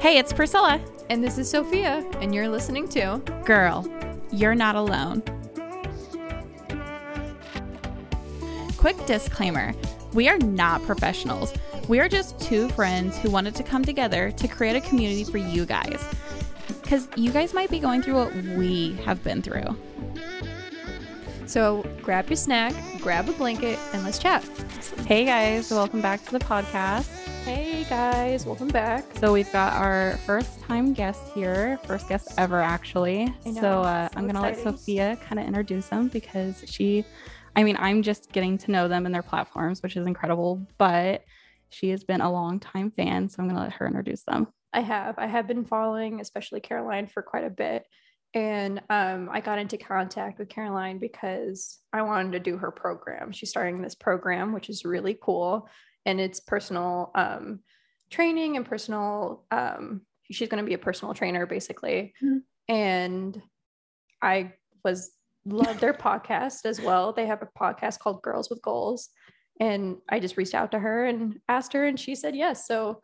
Hey, it's Priscilla. And this is Sophia, and you're listening to Girl, you're not alone. Quick disclaimer we are not professionals. We are just two friends who wanted to come together to create a community for you guys. Because you guys might be going through what we have been through. So grab your snack, grab a blanket, and let's chat. Hey guys, welcome back to the podcast. Hey guys, welcome back. So we've got our first time guest here, first guest ever actually. I know, So, uh, so I'm gonna exciting. let Sophia kind of introduce them because she, I mean, I'm just getting to know them and their platforms, which is incredible. But she has been a long time fan, so I'm gonna let her introduce them. I have. I have been following, especially Caroline, for quite a bit. And um, I got into contact with Caroline because I wanted to do her program. She's starting this program, which is really cool. And it's personal um, training and personal, um, she's going to be a personal trainer basically. Mhm. And I was, love their podcast as well. They have a podcast called Girls with Goals. And I just reached out to her and asked her, and she said yes. So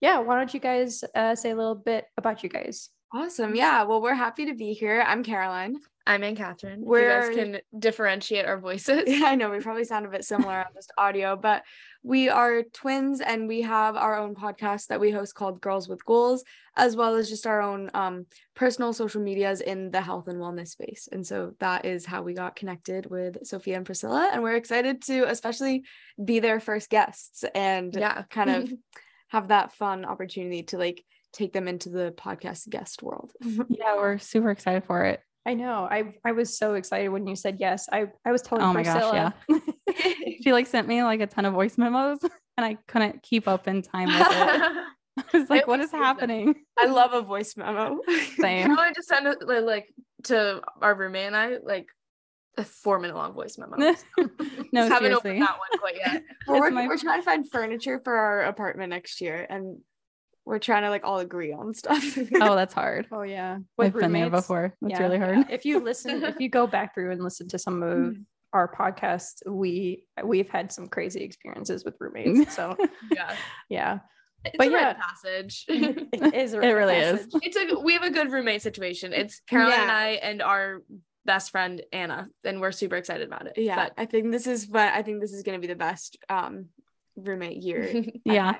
yeah, why don't you guys uh, say a little bit about you guys? Awesome. Yeah. Well, we're happy to be here. I'm Caroline. I'm AnnCatherine. If We're- You guys can differentiate our voices. Yeah, I know we probably sound a bit similar on just audio, but we are twins and we have our own podcast that we host called Girls with Goals, as well as just our own um, personal social medias in the health and wellness space. And so that is how we got connected with Sophia and Priscilla. And we're excited to especially be their first guests and Yeah. kind of have that fun opportunity to like take them into the podcast guest world. Yeah, we're super excited for it. I know. I I was so excited when you said yes. I I was telling Oh my gosh, Priscilla. She like sent me like a ton of voice memos, and I couldn't keep up in time with it. I was like, "What is always do that. happening?" I love a voice memo. Same. I just sent it like to our roommate and I like a four minute long voice memo. no, Just haven't opened that one quite yet. we're, working- my- we're trying to find furniture for our apartment next year and we're trying to like all agree on stuff Oh, that's hard. Oh yeah. I've been there roommates. before. It's Yeah, really yeah. hard. If you listen, if you go back through and listen to some of our podcasts, we we've had some crazy experiences with roommates. So Yeah. yeah, It's But a yeah. of passage. it is. a It really is. it's a we have a good roommate situation. It's Caroline and I and our best friend Anna, and we're super excited about it. yeah But i think this is what i think this is going to be the best um roommate year Yeah.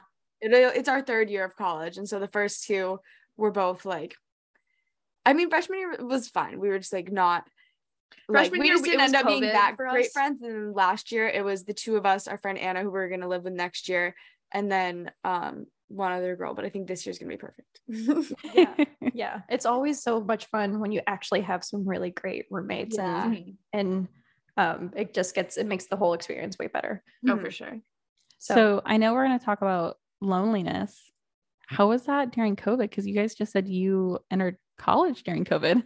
It, it's our third year of college and so the first two were both like i mean freshman year was fine we were just like not like Freshman we year, just didn't end up being that great us. friends and then last year it was the two of us our friend anna who we are going to live with next year and then um one other girl but i think this year's going to be perfect Yeah. Yeah, it's always so much fun when you actually have some really great roommates, Yeah. and and um, it just gets it makes the whole experience way better. oh for sure. So, So I know we're going to talk about loneliness. How was that during COVID? Because you guys just said you entered college during COVID.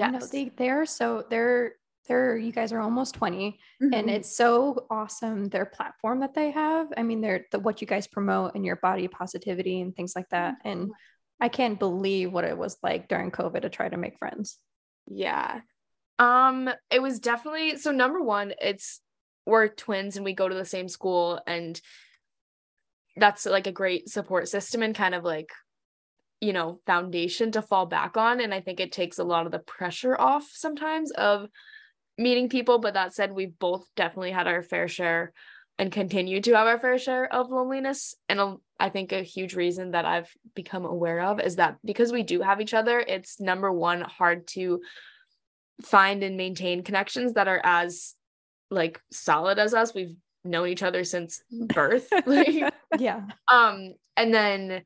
I know Yes. they they're so they're they're you guys are almost 20 Mm-hmm. and it's so awesome their platform that they have i mean they're the what you guys promote and your body positivity and things like that and i can't believe what it was like during covid to try to make friends yeah Um, it was definitely so number one, it's we're twins and we go to the same school and that's like a great support system and kind of like you know foundation to fall back on and i think it takes a lot of the pressure off sometimes of meeting people but that said we've both definitely had our fair share and continue to have our fair share of loneliness and i think a huge reason that i've become aware of is that because we do have each other it's number one hard to find and maintain connections that are as like solid as us. We've known each other since birth like yeah um and then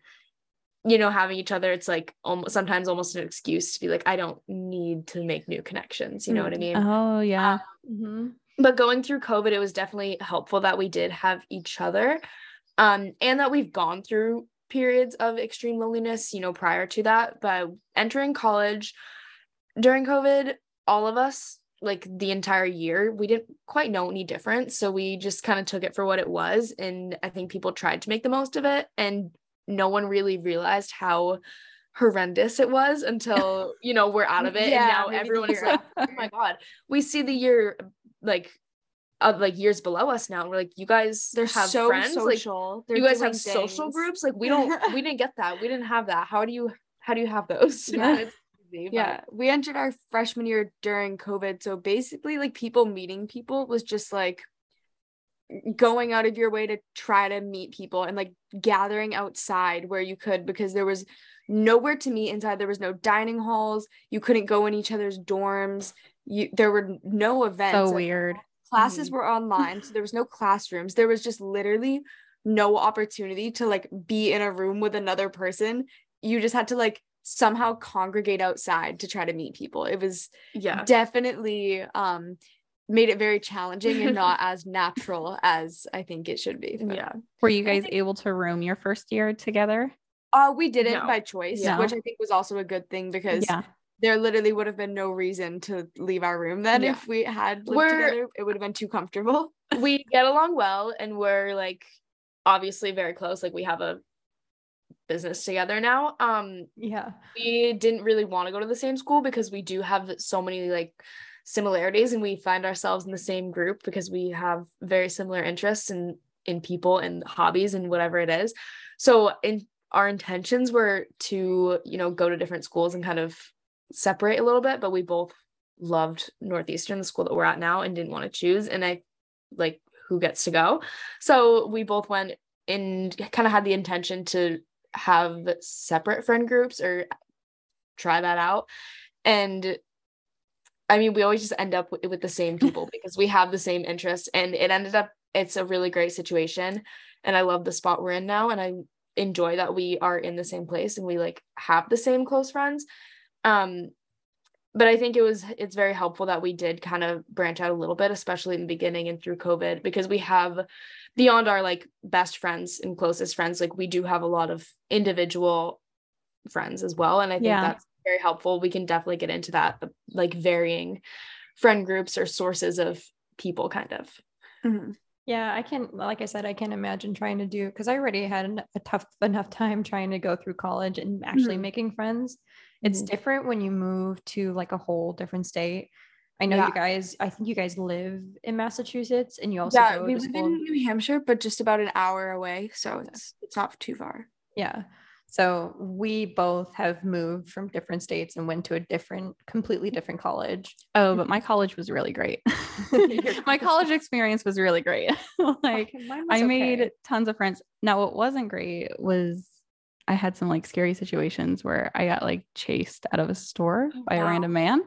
you know having each other it's like almost sometimes almost an excuse to be like i don't need to make new connections you know what i mean Oh, yeah. Mhm. but going through covid it was definitely helpful that we did have each other um and that we've gone through periods of extreme loneliness you know prior to that but entering college during covid all of us like the entire year we didn't quite know any different so we just kind of took it for what it was and i think people tried to make the most of it and no one really realized how horrendous it was until you know we're out of it Yeah, and now everyone is like oh my god we see the year like of like years below us now. And we're like, you guys They're have so friends, like social. They're you guys have social groups. Like we don't, we didn't get that. We didn't have that. How do you, how do you have those? Yeah. It's crazy, but- Yeah, we entered our freshman year during COVID. So basically, like people meeting people was just like going out of your way to try to meet people and like gathering outside where you could because there was nowhere to meet inside. There was no dining halls. You couldn't go in each other's dorms. You there were no events. So Like, weird. classes Mhm. were online so there was no classrooms there was just literally no opportunity to like be in a room with another person you just had to like somehow congregate outside to try to meet people it was yeah. definitely um made it very challenging and not as natural as i think it should be but- Yeah. Were you guys think- able to room your first year together? uh we did it No. by choice No. which i think was also a good thing because Yeah. there literally would have been no reason to leave our room then Yeah. if we had lived We're- together it would have been too comfortable we get along well and we're like obviously very close. Like we have a business together now. Um, Yeah. we didn't really want to go to the same school because we do have so many like similarities and we find ourselves in the same group because we have very similar interests in in people and hobbies and whatever it is so in our intentions were to you know go to different schools and kind of separate a little bit but we both loved northeastern the school that we're at now and didn't want to choose and i like who gets to go so we both went and kind of had the intention to have separate friend groups or try that out. And i mean we always just end up with, the same people because we have the same interests and it ended up it's a really great situation. And i love the spot we're in now and i enjoy that we are in the same place and we like have the same close friends. Um but i think it was it's very helpful that we did kind of branch out a little bit especially in the beginning and through covid because we have beyond our like best friends and closest friends like we do have a lot of individual friends as well and i think Yeah. that's very helpful we can definitely get into that like varying friend groups or sources of people kind of Yeah, I can, like I said, I can't imagine trying to do because I already had a tough enough time trying to go through college and actually Mhm. making friends. It's Mhm. different when you move to like a whole different state. I know Yeah. you guys, I think you guys live in Massachusetts and you also yeah go we live in new hampshire but just about an hour away so it's it's not too far Yeah. So we both have moved from different states and went to a different, completely different college. Oh, but my college was really great. My college- experience was really great. like I made okay. tons of friends. Now, what wasn't great was I had some like scary situations where I got like chased out of a store Oh, by a random man.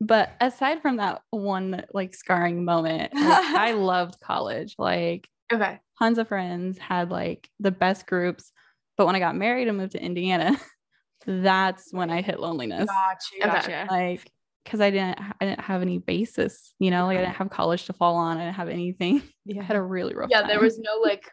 But aside from that one like scarring moment, like, I loved college. Like okay tons of friends, had like the best groups. But when I got married and moved to Indiana, that's when I hit loneliness. gotcha gotcha Like, because I didn't, I didn't have any basis, you know, like I didn't mm-hmm. have college to fall on. I didn't have anything. Yeah. I had a really rough. yeah there was no like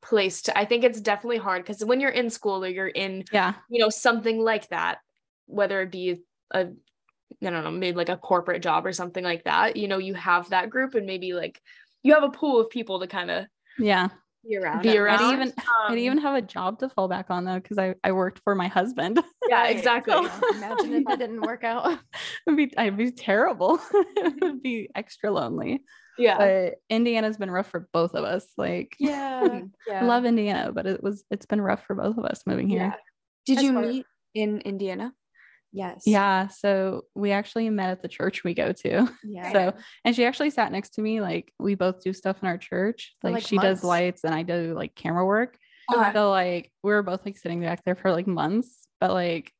place to i think it's definitely hard because when you're in school or you're in yeah, you know something like that whether it be a i don't know maybe like a corporate job or something like that you know you have that group and maybe like you have a pool of people to kind of yeah. be around be around I'd even, Um, I'd even have a job to fall back on though, because I, I worked for my husband. yeah Right. exactly So- Yeah, Imagine if that didn't work out. It'd be, I'd be terrible. it would be extra lonely. Yeah But Indiana's been rough for both of us. Like, Yeah. Yeah. I love Indiana, but it was, it's been rough for both of us moving here. Yeah. did As you far- meet in indiana Yes. Yeah. So we actually met at the church we go to. Yeah. So, and she actually sat next to me. Like, we both do stuff in our church. Like, like, she months. does lights and I do like camera work. Okay. So, like, we were both like sitting back there for like months, but like,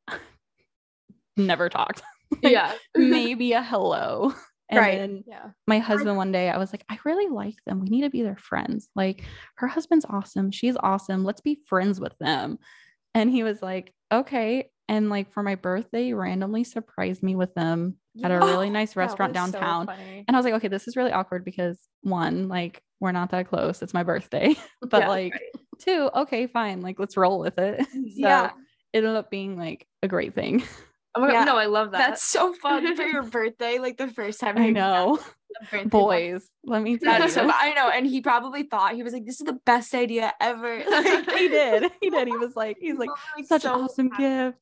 never talked. Like, yeah Maybe a hello. And Right. then yeah. my husband one day, I was like, I really like them. We need to be their friends. Like, her husband's awesome. She's awesome. Let's be friends with them. And he was like, okay. And like for my birthday, he randomly surprised me with them at a really nice restaurant was so downtown. and I was like, okay, this is really awkward because one, like, we're not that close. It's my birthday. but Yeah, like, two, okay, fine. Like, let's roll with it. so Yeah. it ended up being like a great thing. Oh my god no i love that That's so fun for your birthday, like the first time. I know. Boys, let me tell That's you. so, I know, and he probably thought he was like, "This is the best idea ever." Like, he did. He did. He was like, he's like, such so an awesome gift.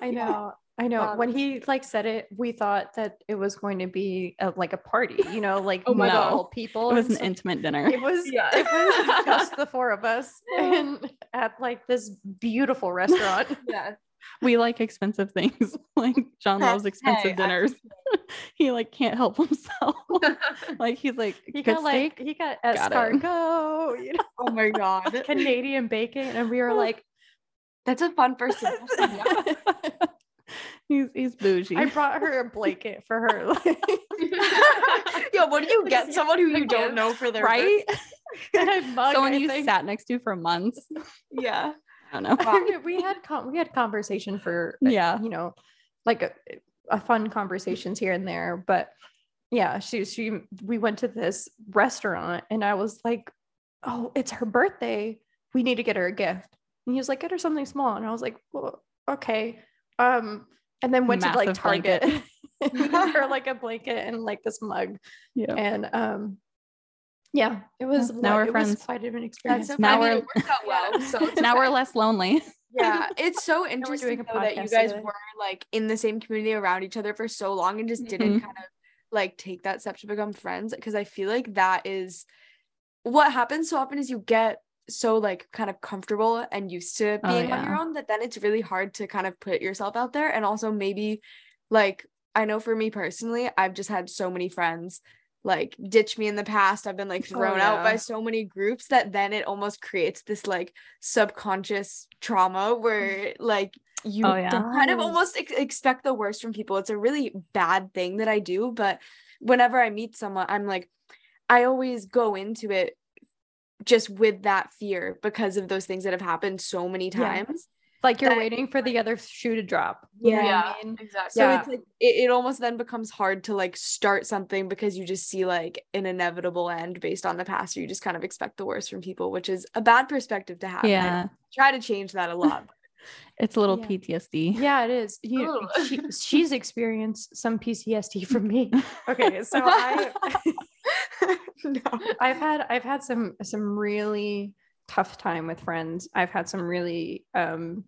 I know. I know Um, when he like said it, we thought that it was going to be a, like a party, you know, like Oh my God. multiple people. It was an so intimate dinner. It was Yeah. it was just the four of us and at like this beautiful restaurant. Yeah. We like expensive things. Like John loves expensive Hey, dinners. he like can't help himself. like he's like He good got like steak. he got Got escargot, you know, Oh my god. Canadian bacon, and we were like, That's a fun first impression. yeah. he's he's bougie. I brought her a blanket for her, like, Yo, what do you get someone who you don't know for their right? mug. Someone I you think. sat next to for months. Yeah. I don't know. Wow. we had con- we had conversation for uh, Yeah. you know like a, a fun conversations here and there but yeah she she we went to this restaurant and i was like oh it's her birthday we need to get her a gift and he was like get her something small and i was like well, okay um and then went to like Massive target blanket. her like a blanket and like this mug Yeah. and um yeah it was now we're it was friends. quite an experience so Now I mean, we're- it worked out well. So now we're less lonely. yeah it's so interesting though that you guys together. were like in the same community around each other for so long and just didn't Mhm. kind of like take that step to become friends because i feel like that is what happens so often is you get so like kind of comfortable and used to Oh, being on your own that then it's really hard to kind of put yourself out there and also maybe like i know for me personally i've just had so many friends like ditch me in the past i've been like Oh, thrown out by so many groups that then it almost creates this like subconscious trauma where like you Oh, yeah. kind of almost ex- expect the worst from people it's a really bad thing that i do but whenever i meet someone i'm like i always go into it just with that fear because of those things that have happened so many Yeah. times like you're that- waiting for the other shoe to drop you know what Yeah. I mean? Exactly. so Yeah. it's like it, it almost then becomes hard to like start something because you just see like an inevitable end based on the past or you just kind of expect the worst from people which is a bad perspective to have and I Yeah. try to change that a lot It's a little Yeah. PTSD. Yeah, it is. You, she, she's experienced some PTSD from me. Okay, so I no. I've had I've had some some really tough time with friends. I've had some really um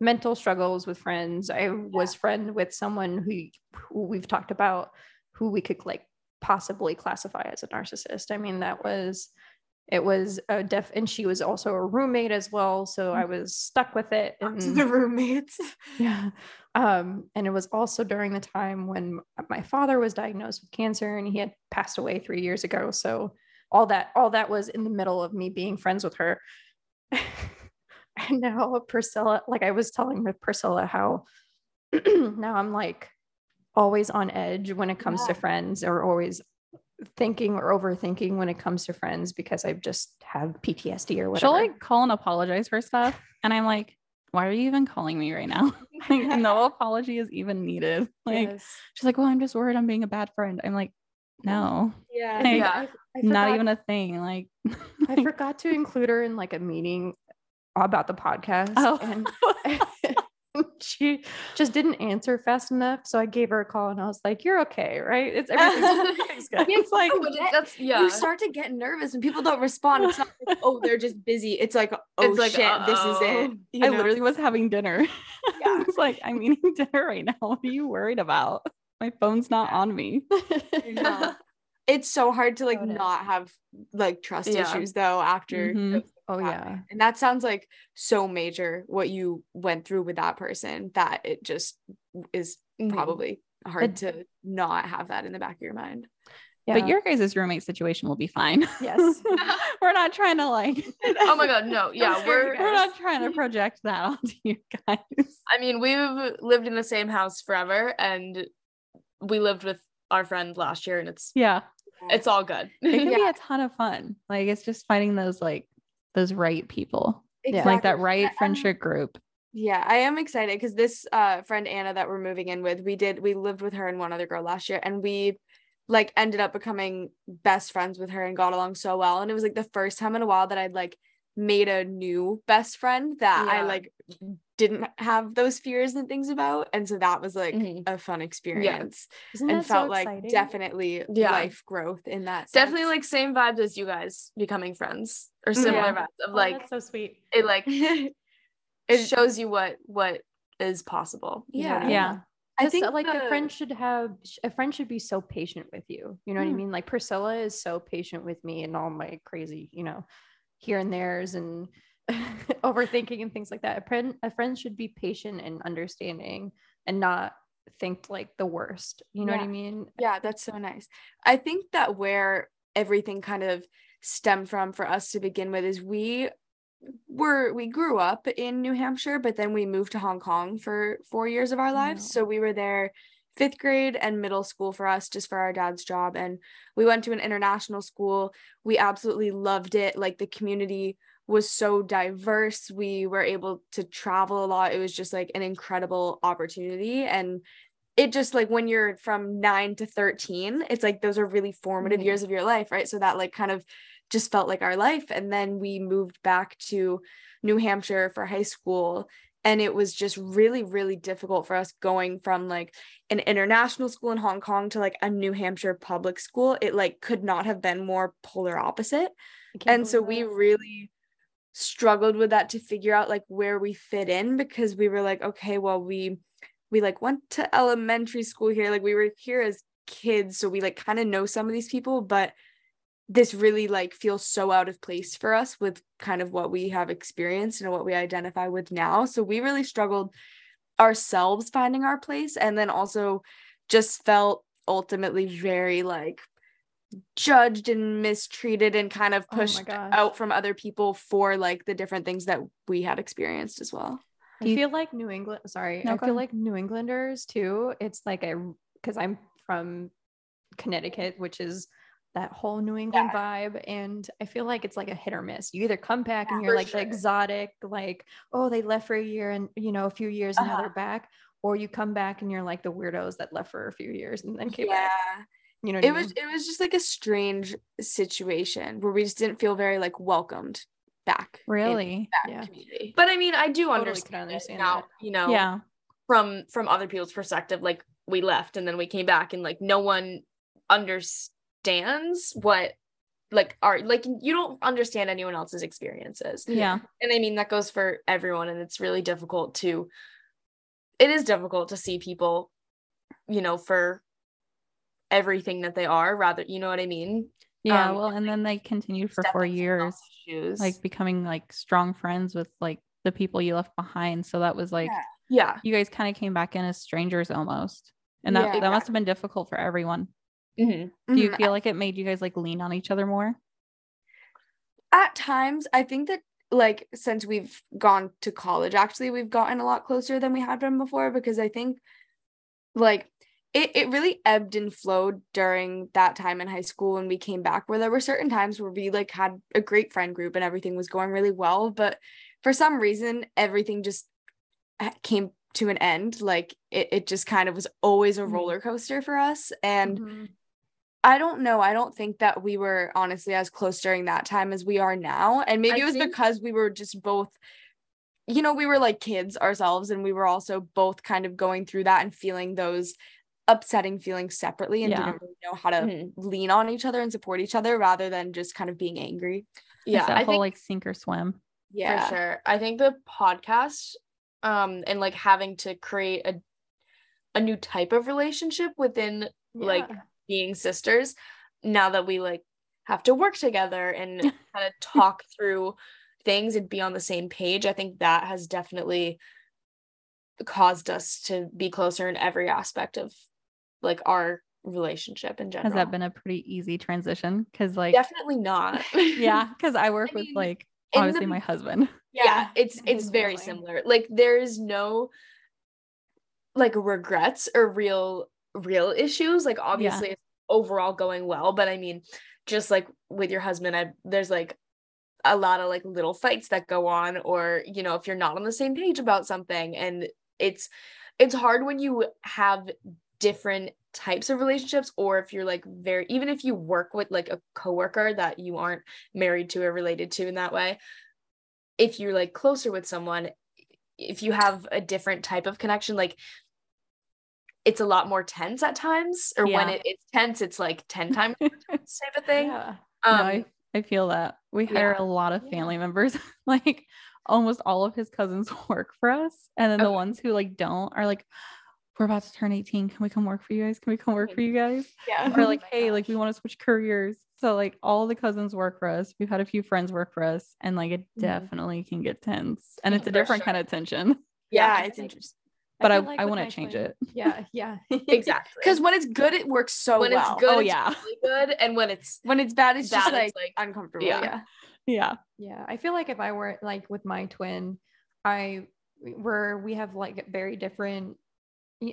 mental struggles with friends. I was friend with someone who, who we've talked about who we could like possibly classify as a narcissist. I mean, that was it was a deaf and she was also a roommate as well. So I was stuck with it. to And the roommates yeah. Um, and it was also during the time when my father was diagnosed with cancer and he had passed away three years ago. So all that, all that was in the middle of me being friends with her. and now Priscilla, like I was telling with Priscilla how now I'm like always on edge when it comes to friends or always thinking or overthinking when it comes to friends because I just have PTSD or whatever. She'll like call and apologize for stuff. And I'm like, why are you even calling me right now? like, no apology is even needed. Like, Yes. she's like, well, I'm just worried I'm being a bad friend. I'm like, no, yeah And Yeah. I- I not even a thing. Like, I forgot to include her in like a meeting about the podcast. Oh. And she just didn't answer fast enough. So I gave her a call and I was like, You're okay, right? It's everything's, everything's good. it's like, Oh, that's yeah. you start to get nervous when people don't respond it's not like, oh they're just busy it's like oh It's like, shit this is it you I know? literally was having dinner. Yeah. I was like, I'm eating dinner right now. What are you worried about? My phone's not on me. I it's so hard to like So not have like trust Yeah. issues though after Mhm. oh things yeah. and that sounds like so major what you went through with that person that it just is probably hard It- to not have that in the back of your mind Yeah. But your guys' roommate situation will be fine. yes. we're not trying to like oh my god, no. Yeah, we're we're not trying to project that onto you guys. I mean, we've lived in the same house forever and we lived with our friend last year and it's Yeah. it's all good. It can be a ton of fun. Like it's just finding those like those right people. Yeah. Like that right friendship group. Yeah, I am excited because this uh friend Anna that we're moving in with, we did we lived with her and one other girl last year and we like ended up becoming best friends with her and got along so well. And it was like the first time in a while that I'd like made a new best friend that I like didn't have those fears and things about. And so that was like Mhm. a fun experience Isn't and felt so like definitely Yeah. life growth in that. Definitely like same vibes as you guys becoming friends or Yeah. similar vibes of Oh, like that's so sweet. it like it shows you what what is possible. You know what I Yeah. Yeah. I think uh, like a friend should have a friend should be so patient with you. You know what I Mm. mean? Like Priscilla is so patient with me and all my crazy, you know, here and there's and overthinking and things like that. A friend a friend should be patient and understanding and not think like the worst. You know what I mean? Yeah, that's so nice. I think that where everything kind of stemmed from for us to begin with is we were we grew up in New Hampshire, but then we moved to Hong Kong for four years of our lives. So we were there fifth grade and middle school for us just for our dad's job. And we went to an international school. We absolutely loved it. Like the community was so diverse. We were able to travel a lot. It was just like an incredible opportunity. And it just like when you're from nine to 13, it's like those are really formative Mhm. years of your life, right? So that like kind of just felt like our life. And then we moved back to New Hampshire for high school. And it was just really, really difficult for us going from like an international school in Hong Kong to like a New Hampshire public school. It like could not have been more polar opposite and so we really struggled with that to figure out like where we fit in because we were like okay well we we like went to elementary school here like we were here as kids so we like kind of know some of these people but this really like feels so out of place for us with kind of what we have experienced and what we identify with now. So we really struggled ourselves finding our place and then also just felt ultimately very like judged and mistreated and kind of Oh pushed gosh. out from other people for like the different things that we had experienced as well. I you- feel like New England, sorry, No, I feel ahead. like New Englanders too. It's like a, because I'm from Connecticut, which is that whole New England vibe. And I feel like it's like a hit or miss. You either come back and you're like sure. the exotic, like, oh, they left for a year and, you know, a few years and now Uh-huh. they're back. Or you come back and you're like the weirdos that left for a few years and then came back. You know It I was it was just like a strange situation where we just didn't feel very like welcomed back. Really? that Yeah. community. But I mean, I do Totally understand, understand now, that. you know, Yeah. from from other people's perspective, like we left and then we came back and like no one understands what like are like you don't understand anyone else's experiences. Yeah. and I mean that goes for everyone and it's really difficult to it is difficult to see people you know for everything that they are rather you know what I mean Yeah. Um, well, and then they continued for four years, like becoming like strong friends with like the people you left behind. So that was like, Yeah. yeah you guys kind of came back in as strangers almost. And that, Yeah. that must have been difficult for everyone. Mhm. Do you Mhm. feel like it made you guys like lean on each other more? at times i think that like since we've gone to college actually we've gotten a lot closer than we had been before because i think like it, it really ebbed and flowed during that time in high school when we came back where there were certain times where we like had a great friend group and everything was going really well but for some reason everything just came to an end like it, it just kind of was always a Mhm. roller coaster for us and Mhm. I don't know. I don't think that we were honestly as close during that time as we are now. And maybe I it was think- because we were just both, you know, we were like kids ourselves and we were also both kind of going through that and feeling those upsetting feelings separately and Yeah. didn't really know how to Mhm. lean on each other and support each other rather than just kind of being angry. yeah It's that I whole think like sink or swim. Yeah. for sure I think the podcast um and like having to create a a new type of relationship within like being sisters now that we like have to work together and kind of talk through things and be on the same page i think that has definitely caused us to be closer in every aspect of like our relationship in general Has that been a pretty easy transition? Because like, definitely not yeah, because I work I with mean, like in the obviously my husband. yeah, it's it's very family. similar like there is no like regrets or real real issues like obviously it's overall going well but i mean just like with your husband I there's like a lot of like little fights that go on or you know if you're not on the same page about something and it's it's hard when you have different types of relationships or if you're like very even if you work with like a coworker that you aren't married to or related to in that way if you're like closer with someone if you have a different type of connection like it's a lot more tense at times or when it, it's tense it's like 10 times tense type of thing Yeah. no, um I, I feel that we hire yeah. a lot of Yeah. family members like almost all of his cousins work for us. And then the ones who like don't are like, we're about to turn 18. Can we come work for you guys? Can we come work for you guys? Yeah. we're like, my hey, like we want to switch careers. So like all the cousins work for us. We've had a few friends work for us, and like it Mhm. definitely can get tense. And it's a different sure. kind of tension. Yeah, Yeah, it's think- interesting. But I, feel like I want to change twin- it. Yeah, yeah. exactly. Because when it's good, it works so when well. it's good, Oh, it's yeah. really good, and when it's When it's bad, it's bad, just like, it's like uncomfortable. yeah. Yeah. Yeah. Yeah, I feel like if I were like with my twin, I where we have like very different.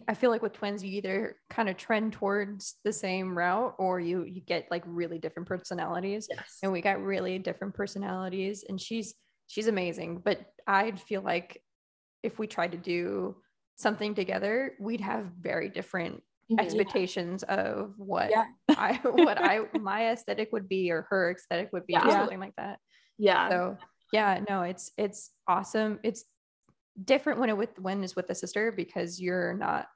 I feel like with twins, you either kind of trend towards the same route or you you get like really different personalities. yes. And we got really different personalities, and she's she's amazing. But I'd feel like if we tried to do something together, we'd have very different Mhm. expectations of what Yeah. I what I my aesthetic would be or her aesthetic would be or something like that. Yeah. So yeah, no, it's it's awesome. It's different when it with when it's with a sister because you're not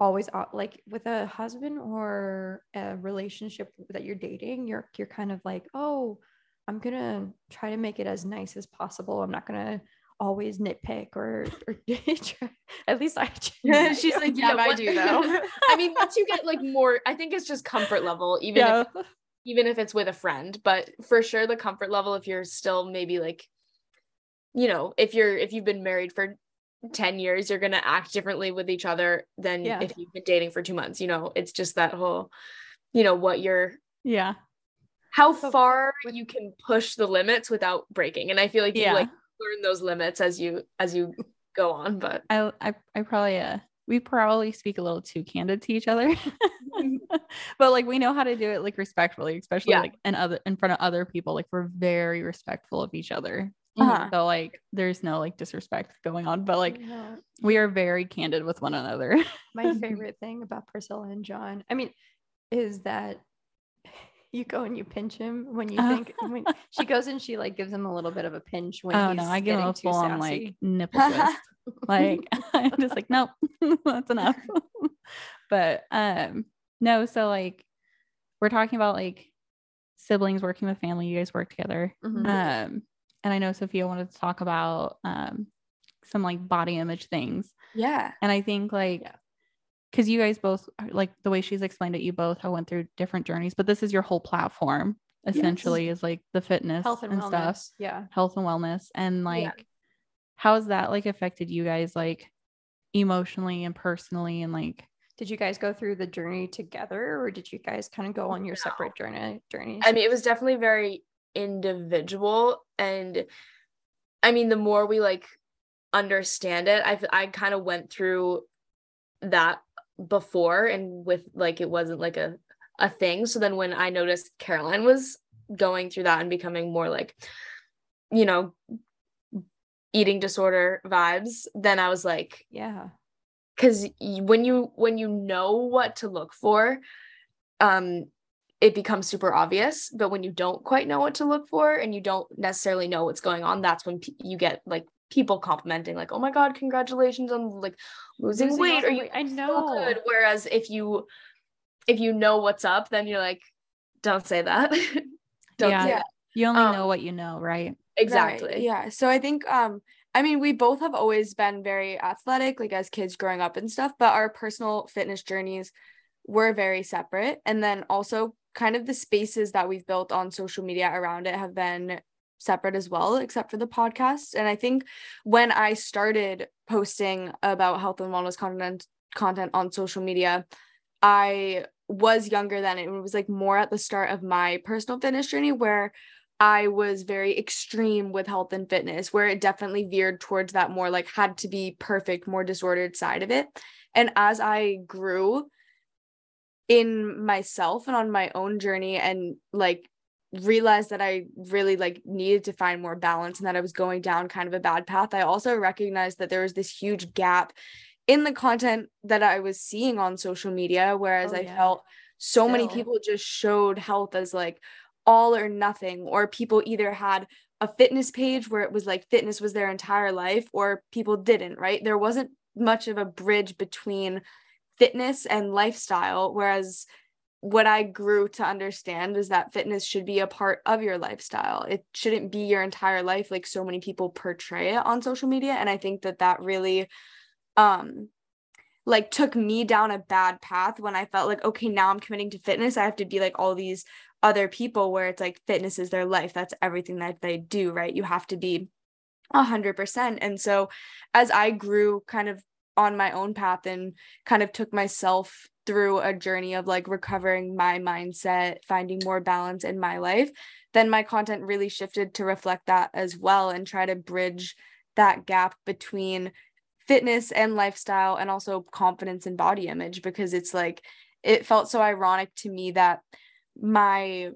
always like with a husband or a relationship that you're dating. You're you're kind of like, oh, I'm gonna try to make it as nice as possible. I'm not gonna always nitpick or, or at least I. try. She's like, yeah, Yeah, I do though. I mean, once you get like more, I think it's just comfort level, even Yeah. if even if it's with a friend. But for sure, the comfort level, if you're still maybe like, you know, if you're if you've been married for 10 years, you're gonna act differently with each other than Yeah. if you've been dating for two months. You know, it's just that whole, you know, what you're Yeah. how So far with- you can push the limits without breaking. And I feel like you like learn those limits as you as you go on. But I I I probably uh we probably speak a little too candid to each other. but like we know how to do it like respectfully, especially Yeah. like in other in front of other people. Like we're very respectful of each other. Uh-huh. So like there's no like disrespect going on, but like No. we are very candid with one another. my favorite thing about Priscilla and John, I mean, is that you go and you pinch him when you think when she goes and she like gives him a little bit of a pinch when oh he's no, I give him getting a too full on like nipple twist. like I'm just like, nope, that's enough. but um no, so like we're talking about like siblings working with family, you guys work together. Mhm. Um and I know Sophia wanted to talk about um some like body image things. yeah. And I think like Yeah. because you guys both like the way she's explained it, you both have went through different journeys, but this is your whole platform essentially is like the fitness health and, and stuff Yeah. health and wellness and like Yeah. how has that like affected you guys like emotionally and personally and like Did you guys go through the journey together, or did you guys kind of go on your separate journey journeys? I mean, it was definitely very individual. And I mean, the more we like understand it, I, I kind of went through that before and with like, it wasn't like a, a thing. So then when I noticed Caroline was going through that and becoming more like, you know, eating disorder vibes, then I was like, yeah. because when you when you know what to look for um it becomes super obvious but when you don't quite know what to look for and you don't necessarily know what's going on that's when pe- you get like people complimenting like oh my god congratulations on like losing, Losing weight or you. I look so know. good whereas if you if you know what's up then you're like don't say that don't Yeah. say that you only Um, know what you know right Right, exactly Yeah. So I think um I mean we both have always been very athletic like as kids growing up and stuff, but our personal fitness journeys were very separate. And then also kind of the spaces that we've built on social media around it have been separate as well, except for the podcast. And I think when I started posting about health and wellness content content on social media, I was younger then. It was like more at the start of my personal fitness journey where I was very extreme with health and fitness, where it definitely veered towards that more like had to be perfect, more disordered side of it. And as I grew in myself and on my own journey and like realized that I really like needed to find more balance and that I was going down kind of a bad path, I also recognized that there was this huge gap in the content that I was seeing on social media, whereas Oh, I felt so many people just showed health as like all or nothing, or people either had a fitness page where it was like fitness was their entire life, or people didn't, right? There wasn't much of a bridge between fitness and lifestyle. Whereas what I grew to understand is that fitness should be a part of your lifestyle. It shouldn't be your entire life like so many people portray it on social media and I think that that really um like took me down a bad path when I felt like okay now I'm committing to fitness I have to be like all these other people where it's like fitness is their life that's everything that they do right you have to be a hundred percent and so as I grew kind of on my own path and kind of took myself through a journey of like recovering my mindset, finding more balance in my life, then my content really shifted to reflect that as well and try to bridge that gap between fitness and lifestyle and also confidence and body image because it's like it felt so ironic to me that my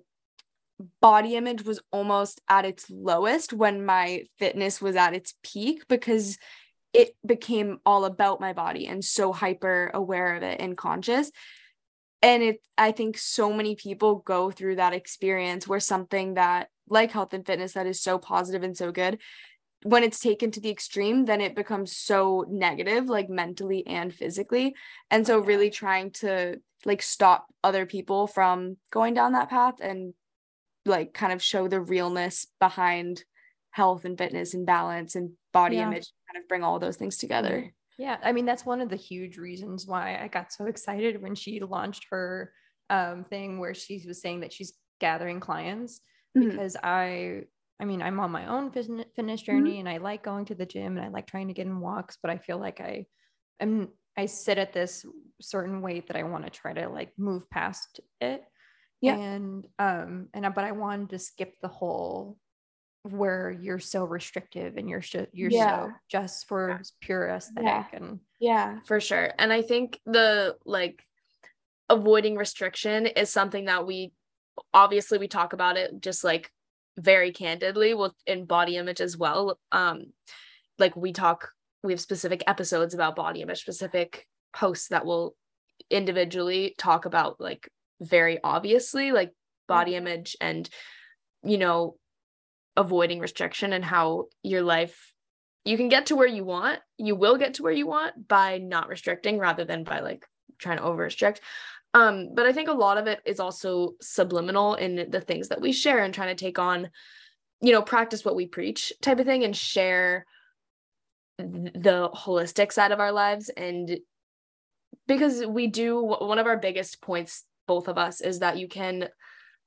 body image was almost at its lowest when my fitness was at its peak because it became all about my body and so hyper aware of it and conscious. And it i think so many people go through that experience where something that like health and fitness that is so positive and so good when it's taken to the extreme then it becomes so negative like mentally and physically. And so oh, really trying to like stop other people from going down that path and like kind of show the realness behind health and fitness and balance and body yeah. image kind of bring all those things together yeah i mean that's one of the huge reasons why i got so excited when she launched her um, thing where she was saying that she's gathering clients mm-hmm. because i i mean i'm on my own fitness mm-hmm. journey mm-hmm. and i like going to the gym and i like trying to get in walks but i feel like i am i sit at this certain weight that i want to try to like move past it yeah and um and but i wanted to skip the whole where you're so restrictive and you're sh- you're yeah. so just for pure aesthetic yeah. and yeah for sure and i think the like avoiding restriction is something that we obviously we talk about it just like very candidly with in body image as well um like we talk we have specific episodes about body image specific posts that will individually talk about like very obviously like body image and you know avoiding restriction and how your life you can get to where you want you will get to where you want by not restricting rather than by like trying to over restrict um but i think a lot of it is also subliminal in the things that we share and trying to take on you know practice what we preach type of thing and share the holistic side of our lives. And because we do one of our biggest points both of us is that you can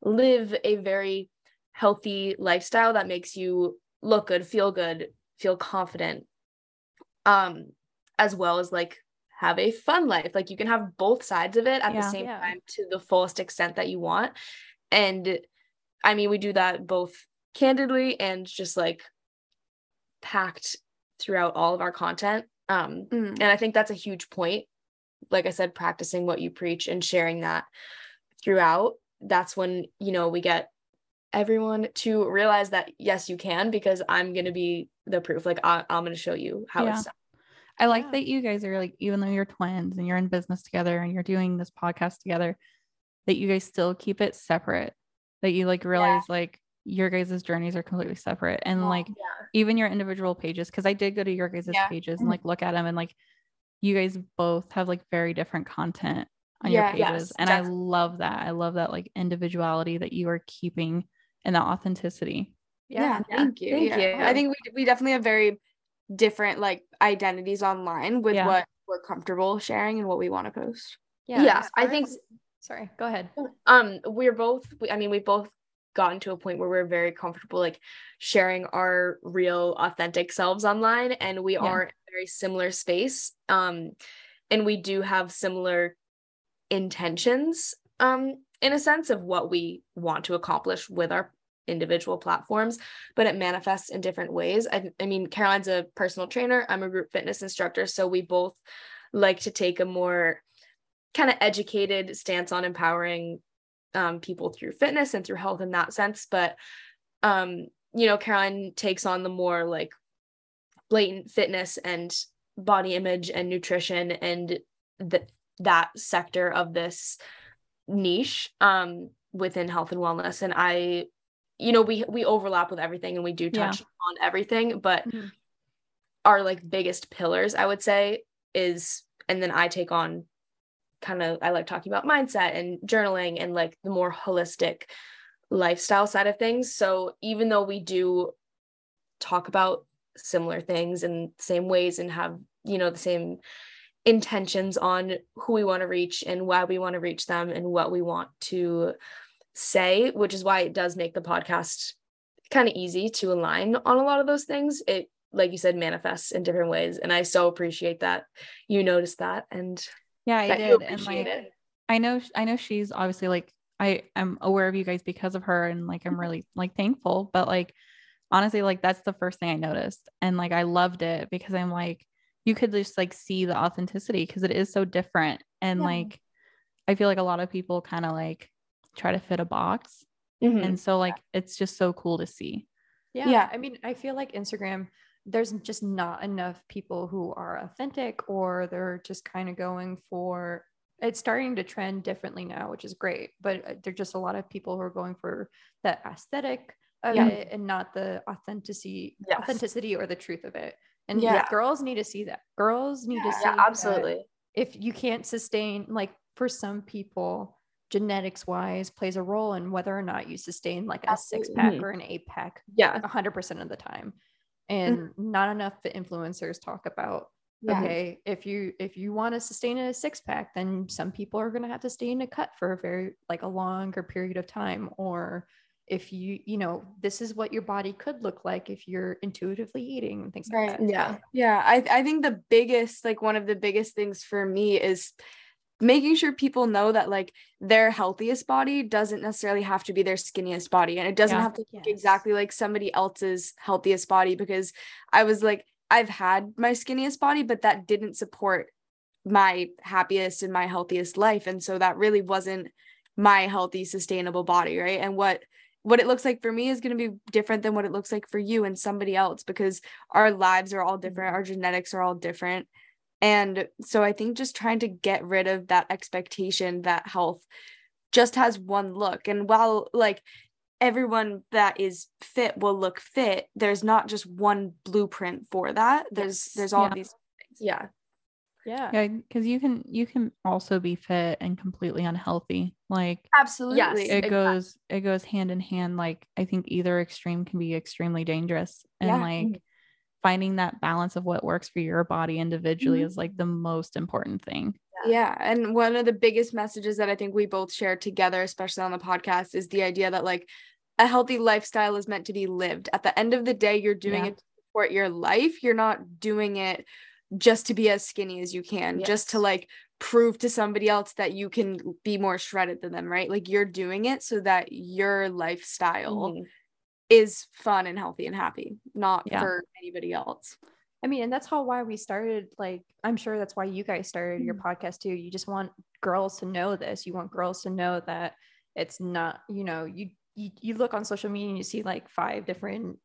live a very healthy lifestyle that makes you look good, feel good, feel confident. Um, as well as like have a fun life. Like you can have both sides of it at yeah, the same yeah. time to the fullest extent that you want. And I mean, we do that both candidly and just like packed throughout all of our content. Um, mm. and I think that's a huge point. Like I said, practicing what you preach and sharing that throughout. That's when, you know, we get everyone to realize that yes you can because i'm going to be the proof like I, am going to show you how yeah. it's done i like yeah. that you guys are like even though you're twins and you're in business together and you're doing this podcast together that you guys still keep it separate that you like realize yeah. like your guys' journeys are completely separate and like even your individual pages because i did go to your guys' pages and mm-hmm. like look at them and like you guys both have like very different content on your pages yes, and definitely. i love that i love that like individuality that you are keeping and that authenticity. Yeah, yeah thank you. Thank yeah. you. I think we we definitely have very different like identities online with yeah. what we're comfortable sharing and what we want to post. Yeah, yeah I think. Sorry, go ahead. Um, we're both. I mean, we've both gotten to a point where we're very comfortable like sharing our real authentic selves online and we yeah. are in a very similar space um and we do have similar intentions um in a sense of what we want to accomplish with our individual platforms, but it manifests in different ways. I, I mean, Caroline's a personal trainer, I'm a group fitness instructor. So we both like to take a more kind of educated stance on empowering um, people through fitness and through health in that sense. But, um, you know, Caroline takes on the more like blatant fitness and body image and nutrition and the, that sector of this niche um within health and wellness and i you know we we overlap with everything and we do touch yeah. on everything but mm-hmm. our like biggest pillars i would say is and then i take on kind of I like talking about mindset and journaling and like the more holistic lifestyle side of things. So even though we do talk about similar things in same ways and have, you know, the same intentions on who we want to reach and why we want to reach them and what we want to say, which is why it does make the podcast kind of easy to align on a lot of those things. It like you said manifests in different ways and I so appreciate that you noticed that and Yeah, I did. And like it. I know I know she's obviously like I am aware of you guys because of her and like I'm mm-hmm. really like thankful, but like honestly like that's the first thing I noticed and like I loved it because I'm like you could just like see the authenticity because it is so different and Yeah. like I feel like a lot of people kind of like try to fit a box Mhm. and so like it's just so cool to see. Yeah. Yeah. I mean, I feel like Instagram, there's just not enough people who are authentic or they're just kind of going for it's starting to trend differently now, which is great. But there's just a lot of people who are going for the aesthetic of Yeah. it and not the authenticity, Yes. authenticity or the truth of it. And Yeah. girls need to see that. Girls need to see yeah, that absolutely. if you can't sustain like for some people genetics wise plays a role in whether or not you sustain like a six pack Absolutely. or an eight pack Yeah. 100% of the time mm-hmm. and not enough the influencers talk about Yeah. okay if you if you want to sustain a six pack then some people are going to have to stay in a cut for a very like a longer period of time or if you you know this is what your body could look like if you're intuitively eating and things like Right. that Yeah. Yeah, I I think the biggest like one of the biggest things for me is making sure people know that like their healthiest body doesn't necessarily have to be their skinniest body and it doesn't Yeah. have to look Yes. exactly like somebody else's healthiest body because I was like I've had my skinniest body but that didn't support my happiest and my healthiest life and so that really wasn't my healthy sustainable body right and what what it looks like for me is going to be different than what it looks like for you and somebody else because our lives are all different mm-hmm. our genetics are all different and so i think just trying to get rid of that expectation that health just has one look and while like everyone that is fit will look fit there's not just one blueprint for that there's Yes. there's all Yeah. these Yeah. Yeah Yeah, because you can you can also be fit and completely unhealthy. Like absolutely it Exactly. goes it goes hand in hand like i think either extreme can be extremely dangerous and Yeah. like finding that balance of what works for your body individually Mhm. is like the most important thing Yeah. And one of the biggest messages that I think we both share together, especially on the podcast, is the idea that like a healthy lifestyle is meant to be lived. At the end of the day, you're doing Yeah. it to support your life. You're not doing it just to be as skinny as you can, just to like prove to somebody else that you can be more shredded than them, right? Like you're doing it so that your lifestyle Mhm. is fun and healthy and happy, not Yeah. for anybody else. I mean, and that's how why we started. Like, I'm sure that's why you guys started your podcast too. You just want girls to know this. You want girls to know that it's not, you know, you you, you look on social media and you see like five different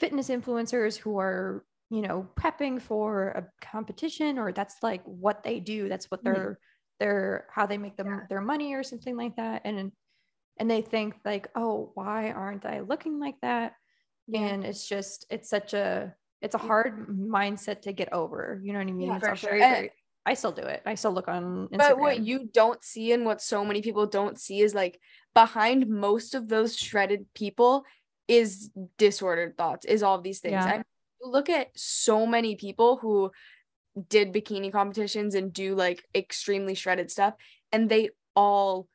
fitness influencers who are, you know, prepping for a competition or that's like what they do. That's what Mhm. they're they're how they make them their money or something like that. And and they think like, oh, why aren't I looking like that? Yeah. and it's just it's such a it's a hard mindset to get over you know what i mean Yeah, it's for sure. very, very- i still do it i still look on instagram But what you don't see and what so many people don't see is like behind most of those shredded people is disordered thoughts, is all of these things. Yeah. I you look at so many people who did bikini competitions and do like extremely shredded stuff, and they all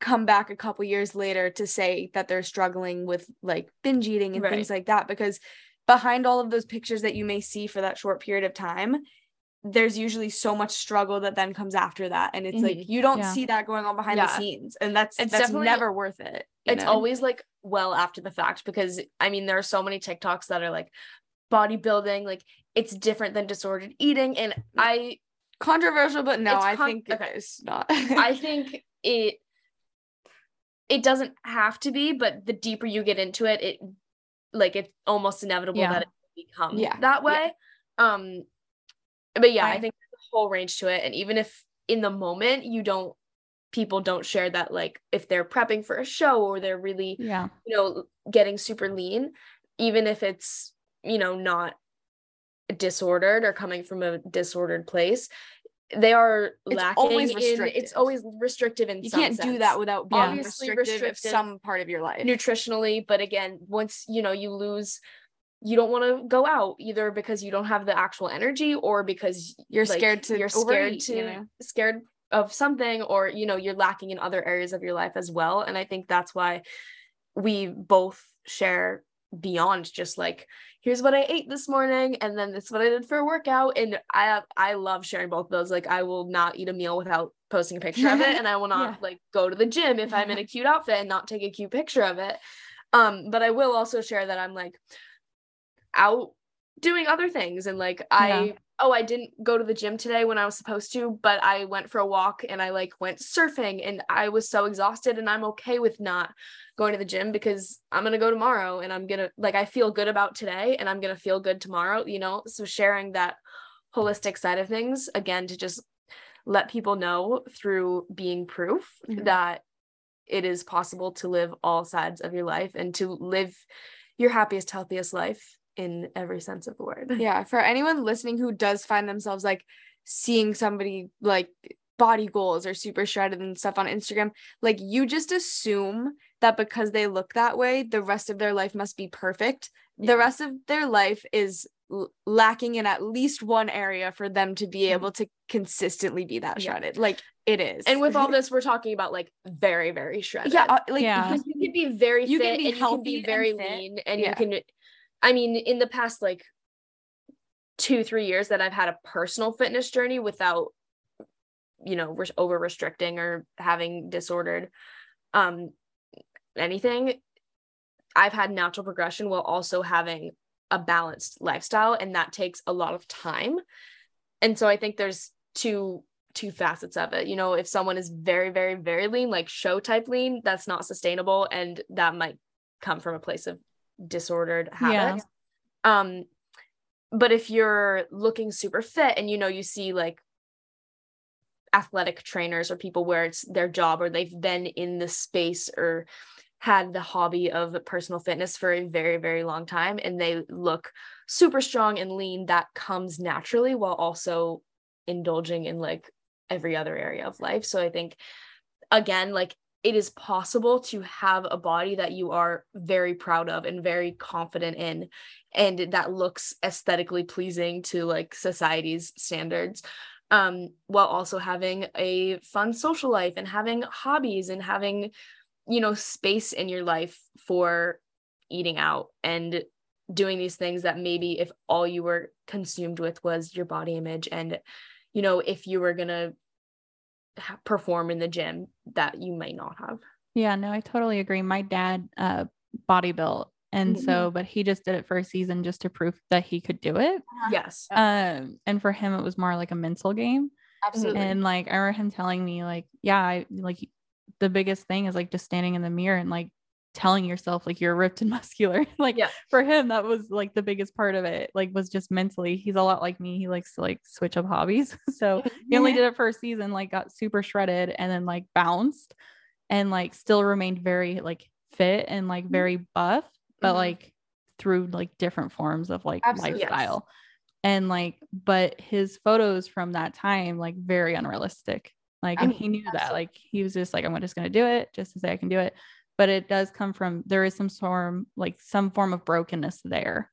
come back a couple years later to say that they're struggling with like binge eating and things like that because behind all of those pictures that you may see for that short period of time there's usually so much struggle that then comes after that and it's like mm-hmm. you don't Yeah. see that going on behind Yeah. the scenes and that's It's that's never worth it it's know? always like well after the fact because I mean there are so many TikToks that are like bodybuilding, like it's different than disordered eating. And I controversial but no i con- think okay. it's not I think it it doesn't have to be, but the deeper you get into it, it like it's almost inevitable Yeah. that it will become Yeah. that way. Um but yeah, I, I- think there's a whole range to it. And even if in the moment you don't people don't share that like if they're prepping for a show or they're really yeah you know getting super lean even if it's you know not disordered or coming from a disordered place they are It's lacking always in it's always restrictive in you some can't do that without being Obviously restrictive, restrictive. some part of your life. nutritionally but again once you know you lose you don't want to go out either because you don't have the actual energy or because You're like, scared to you're scared overeat, to you know? scared of something or you know you're lacking in other areas of your life as well and i think that's why we both share beyond just like here's what i ate this morning and then this is what i did for a workout and i i love sharing both of those like i will not eat a meal without posting a picture of it and i will not Yeah. like go to the gym if i'm in a cute outfit and not take a cute picture of it um but i will also share that i'm like out doing other things and like i Yeah. oh i didn't go to the gym today when i was supposed to but i went for a walk and i like went surfing and i was so exhausted and i'm okay with not going to the gym because i'm going to go tomorrow and i'm going to like i feel good about today and i'm going to feel good tomorrow you know so sharing that holistic side of things again to just let people know through being proof Mhm. that it is possible to live all sides of your life and to live your happiest healthiest life in every sense of the word yeah for anyone listening who does find themselves like seeing somebody like body goals or super shredded and stuff on instagram like you just assume that because they look that way the rest of their life must be perfect the rest of their life is l- lacking in at least one area for them to be able to consistently be that Yeah. shredded like it is and with all this we're talking about like very very shredded yeah uh, like Yeah. because you can be very You fit can be and you can be very fit. lean and Yeah. you can i mean in the past like two three years that i've had a personal fitness journey without you know over restricting or having disordered um anything i've had natural progression while also having a balanced lifestyle and that takes a lot of time. And so i think there's two two facets of it. You know if someone is very very very lean like show type lean that's not sustainable and that might come from a place of disordered habits. Yeah. um but if you're looking super fit and you know you see like athletic trainers or people where it's their job or they've been in the space or had the hobby of personal fitness for a very very long time and they look super strong and lean that comes naturally while also indulging in like every other area of life so i think again like it is possible to have a body that you are very proud of and very confident in and that looks aesthetically pleasing to like society's standards um while also having a fun social life and having hobbies and having you know space in your life for eating out and doing these things that maybe if all you were consumed with was your body image and you know if you were going to ha- perform in the gym that you might not have Yeah, no, I totally agree. My dad uh body built and so but he just did it for a season just to prove that he could do it. yes Um and for him it was more like a mental game. absolutely And like I remember him telling me like, yeah, I like the biggest thing is like just standing in the mirror and like telling yourself like you're ripped and muscular. like Yeah. for him that was like the biggest part of it. Like was just mentally. He's a lot like me. He likes to like switch up hobbies. so he only did it for a season, like got super shredded and then like bounced and like still remained very like fit and like very buff, but Mhm. like through like different forms of like Absolutely. Yes. lifestyle. And like, but his photos from that time, like very unrealistic. Like, I and mean, he knew that. Like, he was just like, I'm just gonna do it just to say I can do it. But it does come from there is some form, like some form of brokenness there,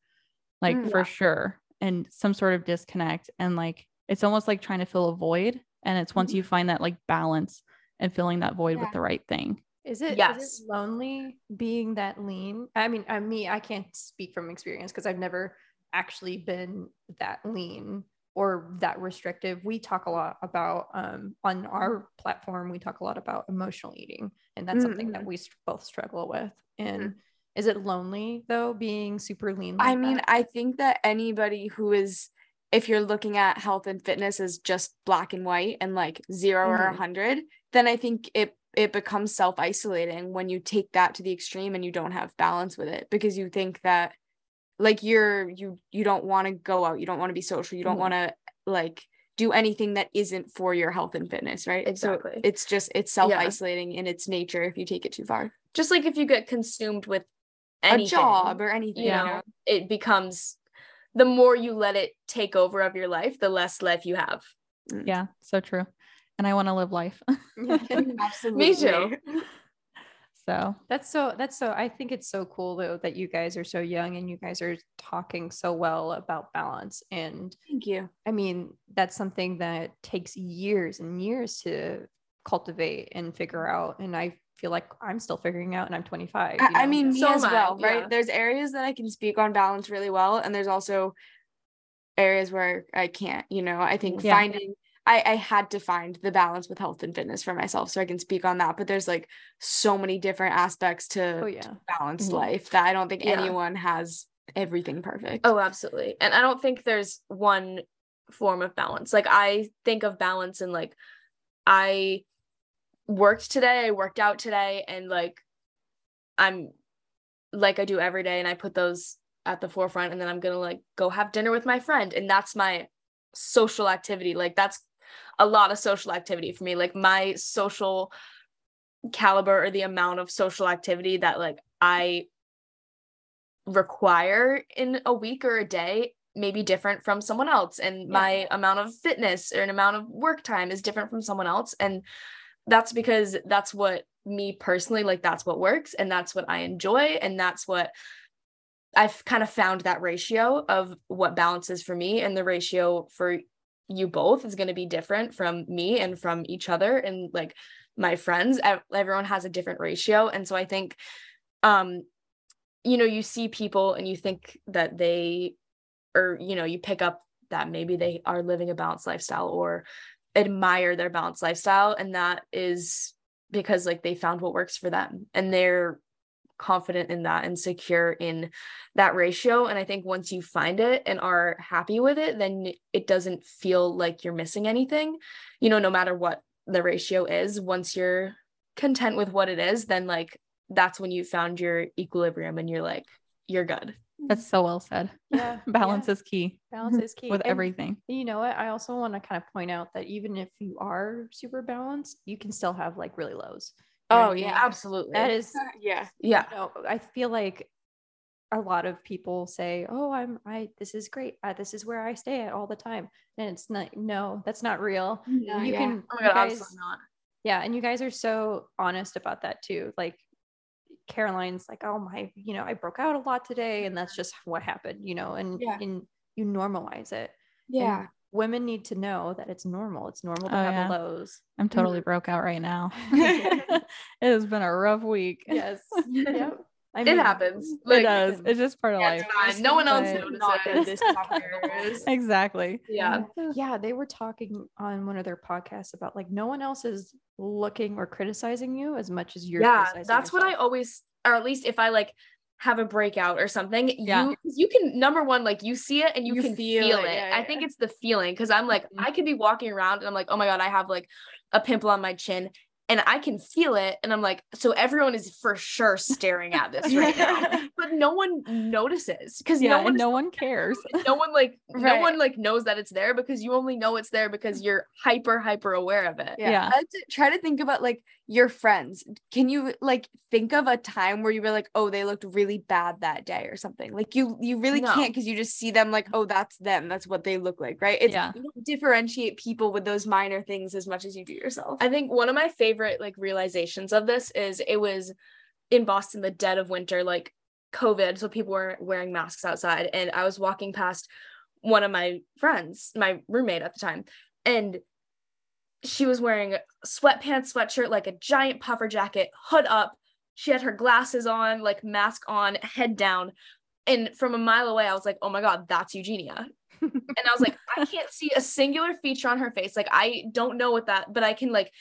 like Mm, for sure, and some sort of disconnect. And like it's almost like trying to fill a void. And it's once you find that like balance and filling that void Yeah. with the right thing. Is it, Yes. it lonely being that lean? I mean, I me, I can't speak from experience because I've never actually been that lean or that restrictive. We talk a lot about um, on our platform. We talk a lot about emotional eating, and that's something that Mhm. we both struggle with. And is it lonely though, being super lean? I mean, that? I think that anybody who is, if you're looking at health and fitness as just black and white and like 0 or a Mhm. hundred, then I think it it becomes self isolating when you take that to the extreme and you don't have balance with it because you think that like you're you you don't want to go out, you don't want to be social, you don't Mhm. want to like do anything that isn't for your health and fitness, right? Exactly. So it's just it's self isolating in its nature if you take it too far. just like if you get consumed with anything, a job or anything, you you know, know. it becomes the more you let it take over of your life, the less life you have. Yeah, so true. And I want to live life. Absolutely. Me too. So That's so that's so I think it's so cool though that you guys are so young and you guys are talking so well about balance and Thank you. I mean that's something that takes years and years to cultivate and figure out and I feel like I'm still figuring out and I'm 25 you I, I mean, me So as am I, well, right? yeah. There's areas that I can speak on balance really well, and there's also areas where I can't. You know, I think Yeah. finding. I, I had to find the balance with health and fitness for myself so I can speak on that. But there's like so many different aspects to, oh to yeah balanced Mhm. life that I don't think Yeah. anyone has everything perfect. Oh, absolutely. And I don't think there's one form of balance. Like I think of balance and like I worked today, I worked out today, and like I'm like I do every day, and I put those at the forefront, and then I'm gonna like go have dinner with my friend, and that's my social activity. Like that's a lot of social activity for me. Like my social caliber or the amount of social activity that like I require in a week or a day may be different from someone else. And my amount of fitness or an amount of work time is different from someone else. And that's because that's what me personally like that's what works and that's what I enjoy. And that's what I've kind of found that ratio of what balances for me and the ratio for you both is going to be different from me and from each other and like my friends everyone has a different ratio. And so I think um you know you see people and you think that they or you know you pick up that maybe they are living a balanced lifestyle or admire their balanced lifestyle. And that is because like they found what works for them and they're confident in that and secure in that ratio. And i think once you find it and are happy with it then it doesn't feel like you're missing anything. You know no matter what the ratio is once you're content with what it is then like that's when you found your equilibrium and you're like you're good. That's so well said. yeah Balance yeah. is key. Balance is key. With And everything. you know what? I also want to kind of point out that even if you are super balanced you can still have like really lows. You know what Oh yeah, absolutely. that is yeah. yeah you know, I feel like a lot of people say, "Oh, I'm I this is great. Uh, this is where I stay at all the time." And it's not no, that's not real. No, you yeah. can oh you god guys, absolutely not yeah, and you guys are so honest about that too. Like Caroline's like, "Oh my, you know, I broke out a lot today and that's just what happened, you know." And Yeah. and you normalize it. Yeah. And women need to know that it's normal. It's normal to Oh, have yeah. the lows. I'm totally broke out right now. it has been a rough week. Yes. yep. I it happens it does. It's just part of yeah, life. fine. no one else But- notices that this topic Exactly. yeah yeah they were talking on one of their podcasts about like no one else is looking or criticizing you as much as you're yeah criticizing that's what i always or at least if i like have a breakout or something Yeah. you you can number one like you see it and you, You can feel feel, it, it, yeah, i think it's the feeling because i'm like Mhm. i could be walking around and i'm like oh my god i have like a pimple on my chin and i can feel it and i'm like so everyone is for sure staring at this right now but no one notices because Yeah, no one no one cares. no one like no one like knows that it's there because you only know it's there because you're hyper hyper aware of it Yeah. Yeah. To try to think about like your friends. Can you like think of a time where you were like, oh, they looked really bad that day or something? Like you you really No. can't because you just see them like, oh, that's them. That's what they look like, right? It's Yeah. you don't differentiate people with those minor things as much as you do yourself. I think one of my favorite like realizations of this is it was in Boston, the dead of winter, like COVID. So people were wearing masks outside. And I was walking past one of my friends, my roommate at the time, and she was wearing sweatpants, sweatshirt, like a giant puffer jacket, hood up. She had her glasses on, like mask on, head down. And from a mile away, I was like, oh my God, that's Eugenia. and I was like, I can't see a singular feature on her face. Like, I don't know what that, but I can like,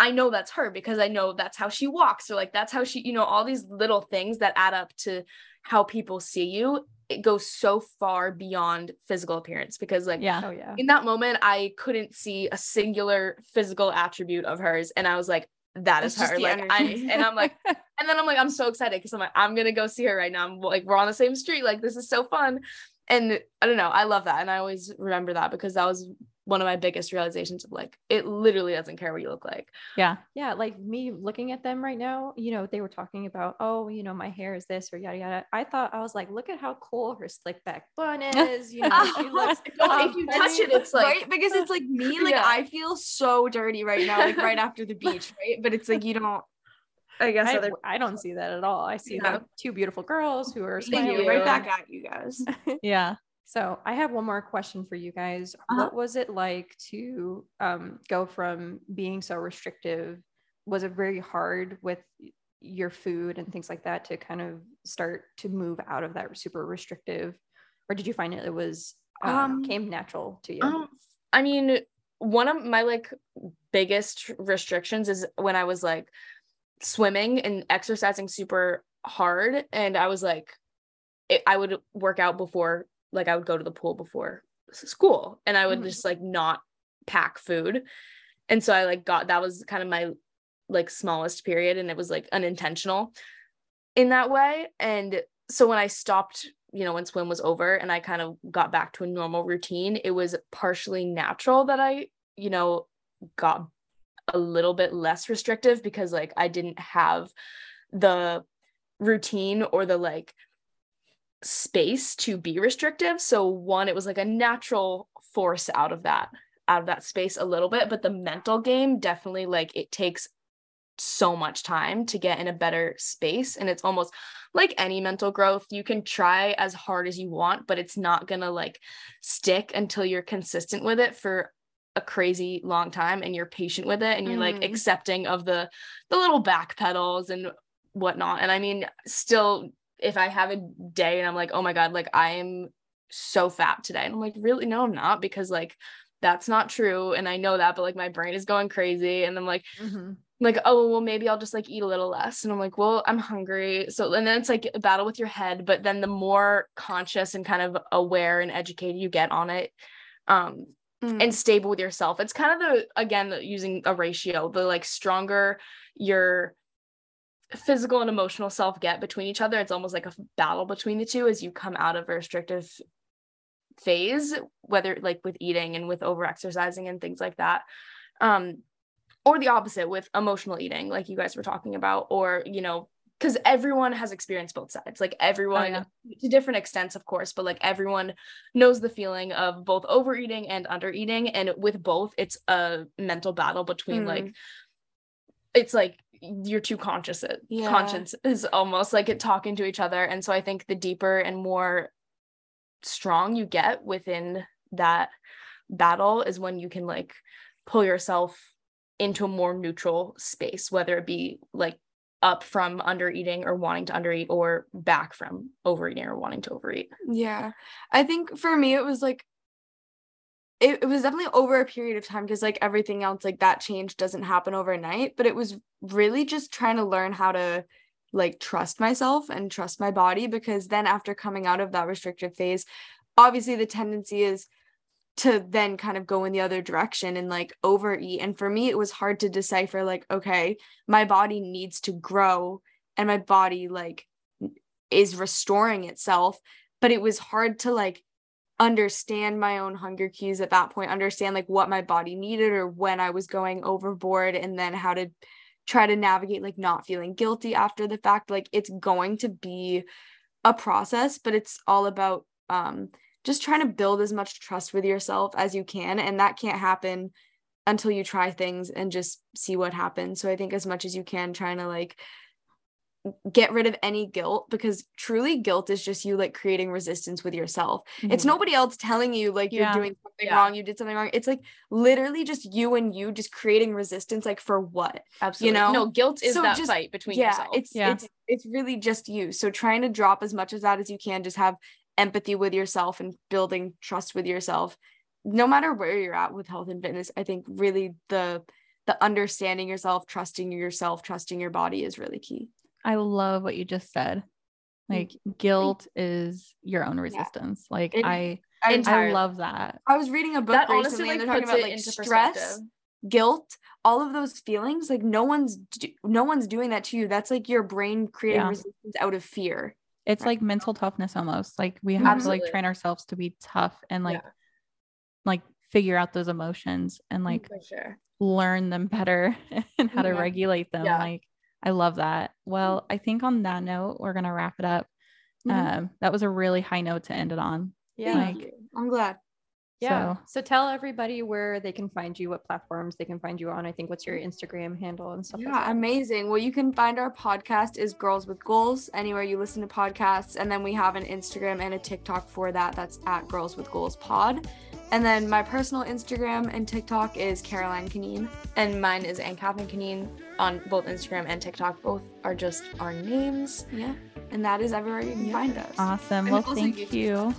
I know that's her because I know that's how she walks, or like that's how she, you know, all these little things that add up to how people see you. It goes so far beyond physical appearance because, like, Yeah. oh yeah in that moment, I couldn't see a singular physical attribute of hers, and I was like, "That is It's just her." Like, I'm, and I'm like, and then I'm like, I'm so excited because I'm like, I'm gonna go see her right now. I'm like, we're on the same street. Like, this is so fun. And I don't know, I love that, and I always remember that because that was one of my biggest realizations of like it literally doesn't care what you look like. Yeah. Yeah, like me looking at them right now, you know, they were talking about, oh, you know, my hair is this or yada yada. I thought I was like, look at how cool her slick back bun is. You know, she looks. No, if um, you touch it, it's like right because it's like me like Yeah. i feel so dirty right now like right after the beach right but it's like you don't i guess I, other I don't see that at all. I see Yeah. the two beautiful girls who are smiling. right back at you guys Yeah. So I have one more question for you guys. Uh-huh. What was it like to um, go from being so restrictive? Was it very hard with your food and things like that to kind of start to move out of that super restrictive, or did you find it, it was um, Um, came natural to you? Um, I mean, one of my like biggest restrictions is when I was like swimming and exercising super hard, and I was like, it, I would work out before, like I would go to the pool before school, and I would Mhm. just like not pack food, and so I like got that was kind of my like smallest period, and it was like unintentional in that way, and so when I stopped you know, when swim was over and I kind of got back to a normal routine, it was partially natural that I, you know, got a little bit less restrictive because like I didn't have the routine or the like space to be restrictive. So one, it was like a natural force out of that, out of that space a little bit. But the mental game definitely like it takes so much time to get in a better space. And it's almost like any mental growth, you can try as hard as you want, but it's not gonna like stick until you're consistent with it for a crazy long time and you're patient with it and you're like Mhm. accepting of the the little back pedals and whatnot. And I mean, still, if I have a day and I'm like, oh my god, like I am so fat today, and I'm like, really, no, I'm not, because like that's not true, and I know that, but like my brain is going crazy, and I'm like, Mhm. like oh well maybe i'll just like eat a little less. And i'm like well i'm hungry. So and then it's like a battle with your head. But then the more conscious and kind of aware and educated you get on it um Mm. and stable with yourself it's kind of the again using a ratio the like stronger your physical and emotional self get between each other it's almost like a battle between the two as you come out of a restrictive phase whether like with eating and with over exercising and things like that um or the opposite with emotional eating like you guys were talking about or you know because everyone has experienced both sides like everyone yeah. to different extents of course but like everyone knows the feeling of both overeating and undereating and with both it's a mental battle between Mm. like it's like you're too conscious Yeah. conscience is almost like it talking to each other and so i think the deeper and more strong you get within that battle is when you can like pull yourself into a more neutral space whether it be like up from under eating or wanting to undereat or back from overeating or wanting to overeat Yeah. I think for me it was like it, it was definitely over a period of time because like everything else like that change doesn't happen overnight, but it was really just trying to learn how to like trust myself and trust my body because then after coming out of that restrictive phase, obviously the tendency is to then kind of go in the other direction and like overeat. And for me, it was hard to decipher like, okay, my body needs to grow and my body like is restoring itself. But it was hard to like understand my own hunger cues at that point, understand like what my body needed or when I was going overboard, and then how to try to navigate like not feeling guilty after the fact. Like it's going to be a process, but it's all about um just trying to build as much trust with yourself as you can. And that can't happen until you try things and just see what happens. So I think as much as you can, trying to like get rid of any guilt because truly guilt is just you like creating resistance with yourself. It's Mhm. nobody else telling you like you're doing something Yeah. wrong, you did something wrong. It's like literally just you and you just creating resistance like for what? absolutely You know? no guilt is So that just- fight between yeah, yourself it's Yeah. it's it's really just you. So trying to drop as much of that as you can, just have empathy with yourself and building trust with yourself. No matter where you're at with health and fitness, I think really the the understanding yourself, trusting yourself, trusting your body is really key. I love what you just said. Mm-hmm. Like guilt is your own resistance. Like It- I I, I love that. I was reading a book that recently honestly and like they're talking about like stress, guilt, all of those feelings. Like no one's do- no one's doing that to you. That's like your brain creating Yeah. resistance out of fear. It's Right. like mental toughness almost. Like we have to like train ourselves to be tough and like Yeah. like figure out those emotions and like sure. learn them better and how to regulate them. Yeah. Like I love that. Well, I think on that note, we're gonna wrap it up. Mhm. Um, that was a really high note to end it on. Yeah. Like- I'm glad. Yeah. So- So, tell everybody where they can find you, what platforms they can find you on. I think what's your Instagram handle and stuff like Yeah, that. amazing. Well, you can find our podcast is Girls with Goals anywhere you listen to podcasts, and then we have an Instagram and a TikTok for that. That's at Girls with Goals Pod. And then my personal Instagram and TikTok is Caroline Canine. And mine is AnnCatherine Canine on both Instagram and TikTok. Both are just our names. Yeah, and that is everywhere you can Yeah. find us. Awesome. And Well, thank YouTube. you.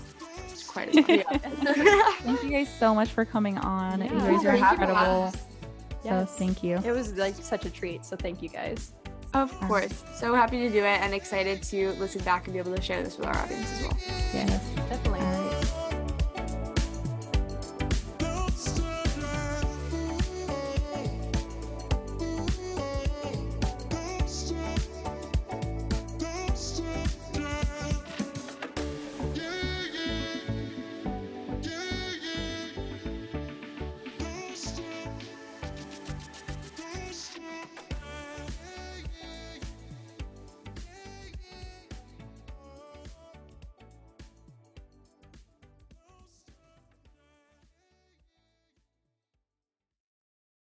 It's quite as Thank you guys so much for coming on. Yeah. You guys are Thank incredible. having. So Yes. thank you. It was like such a treat. So thank you guys. Of course. So happy to do it and excited to listen back and be able to share this with our audience as well. Yes.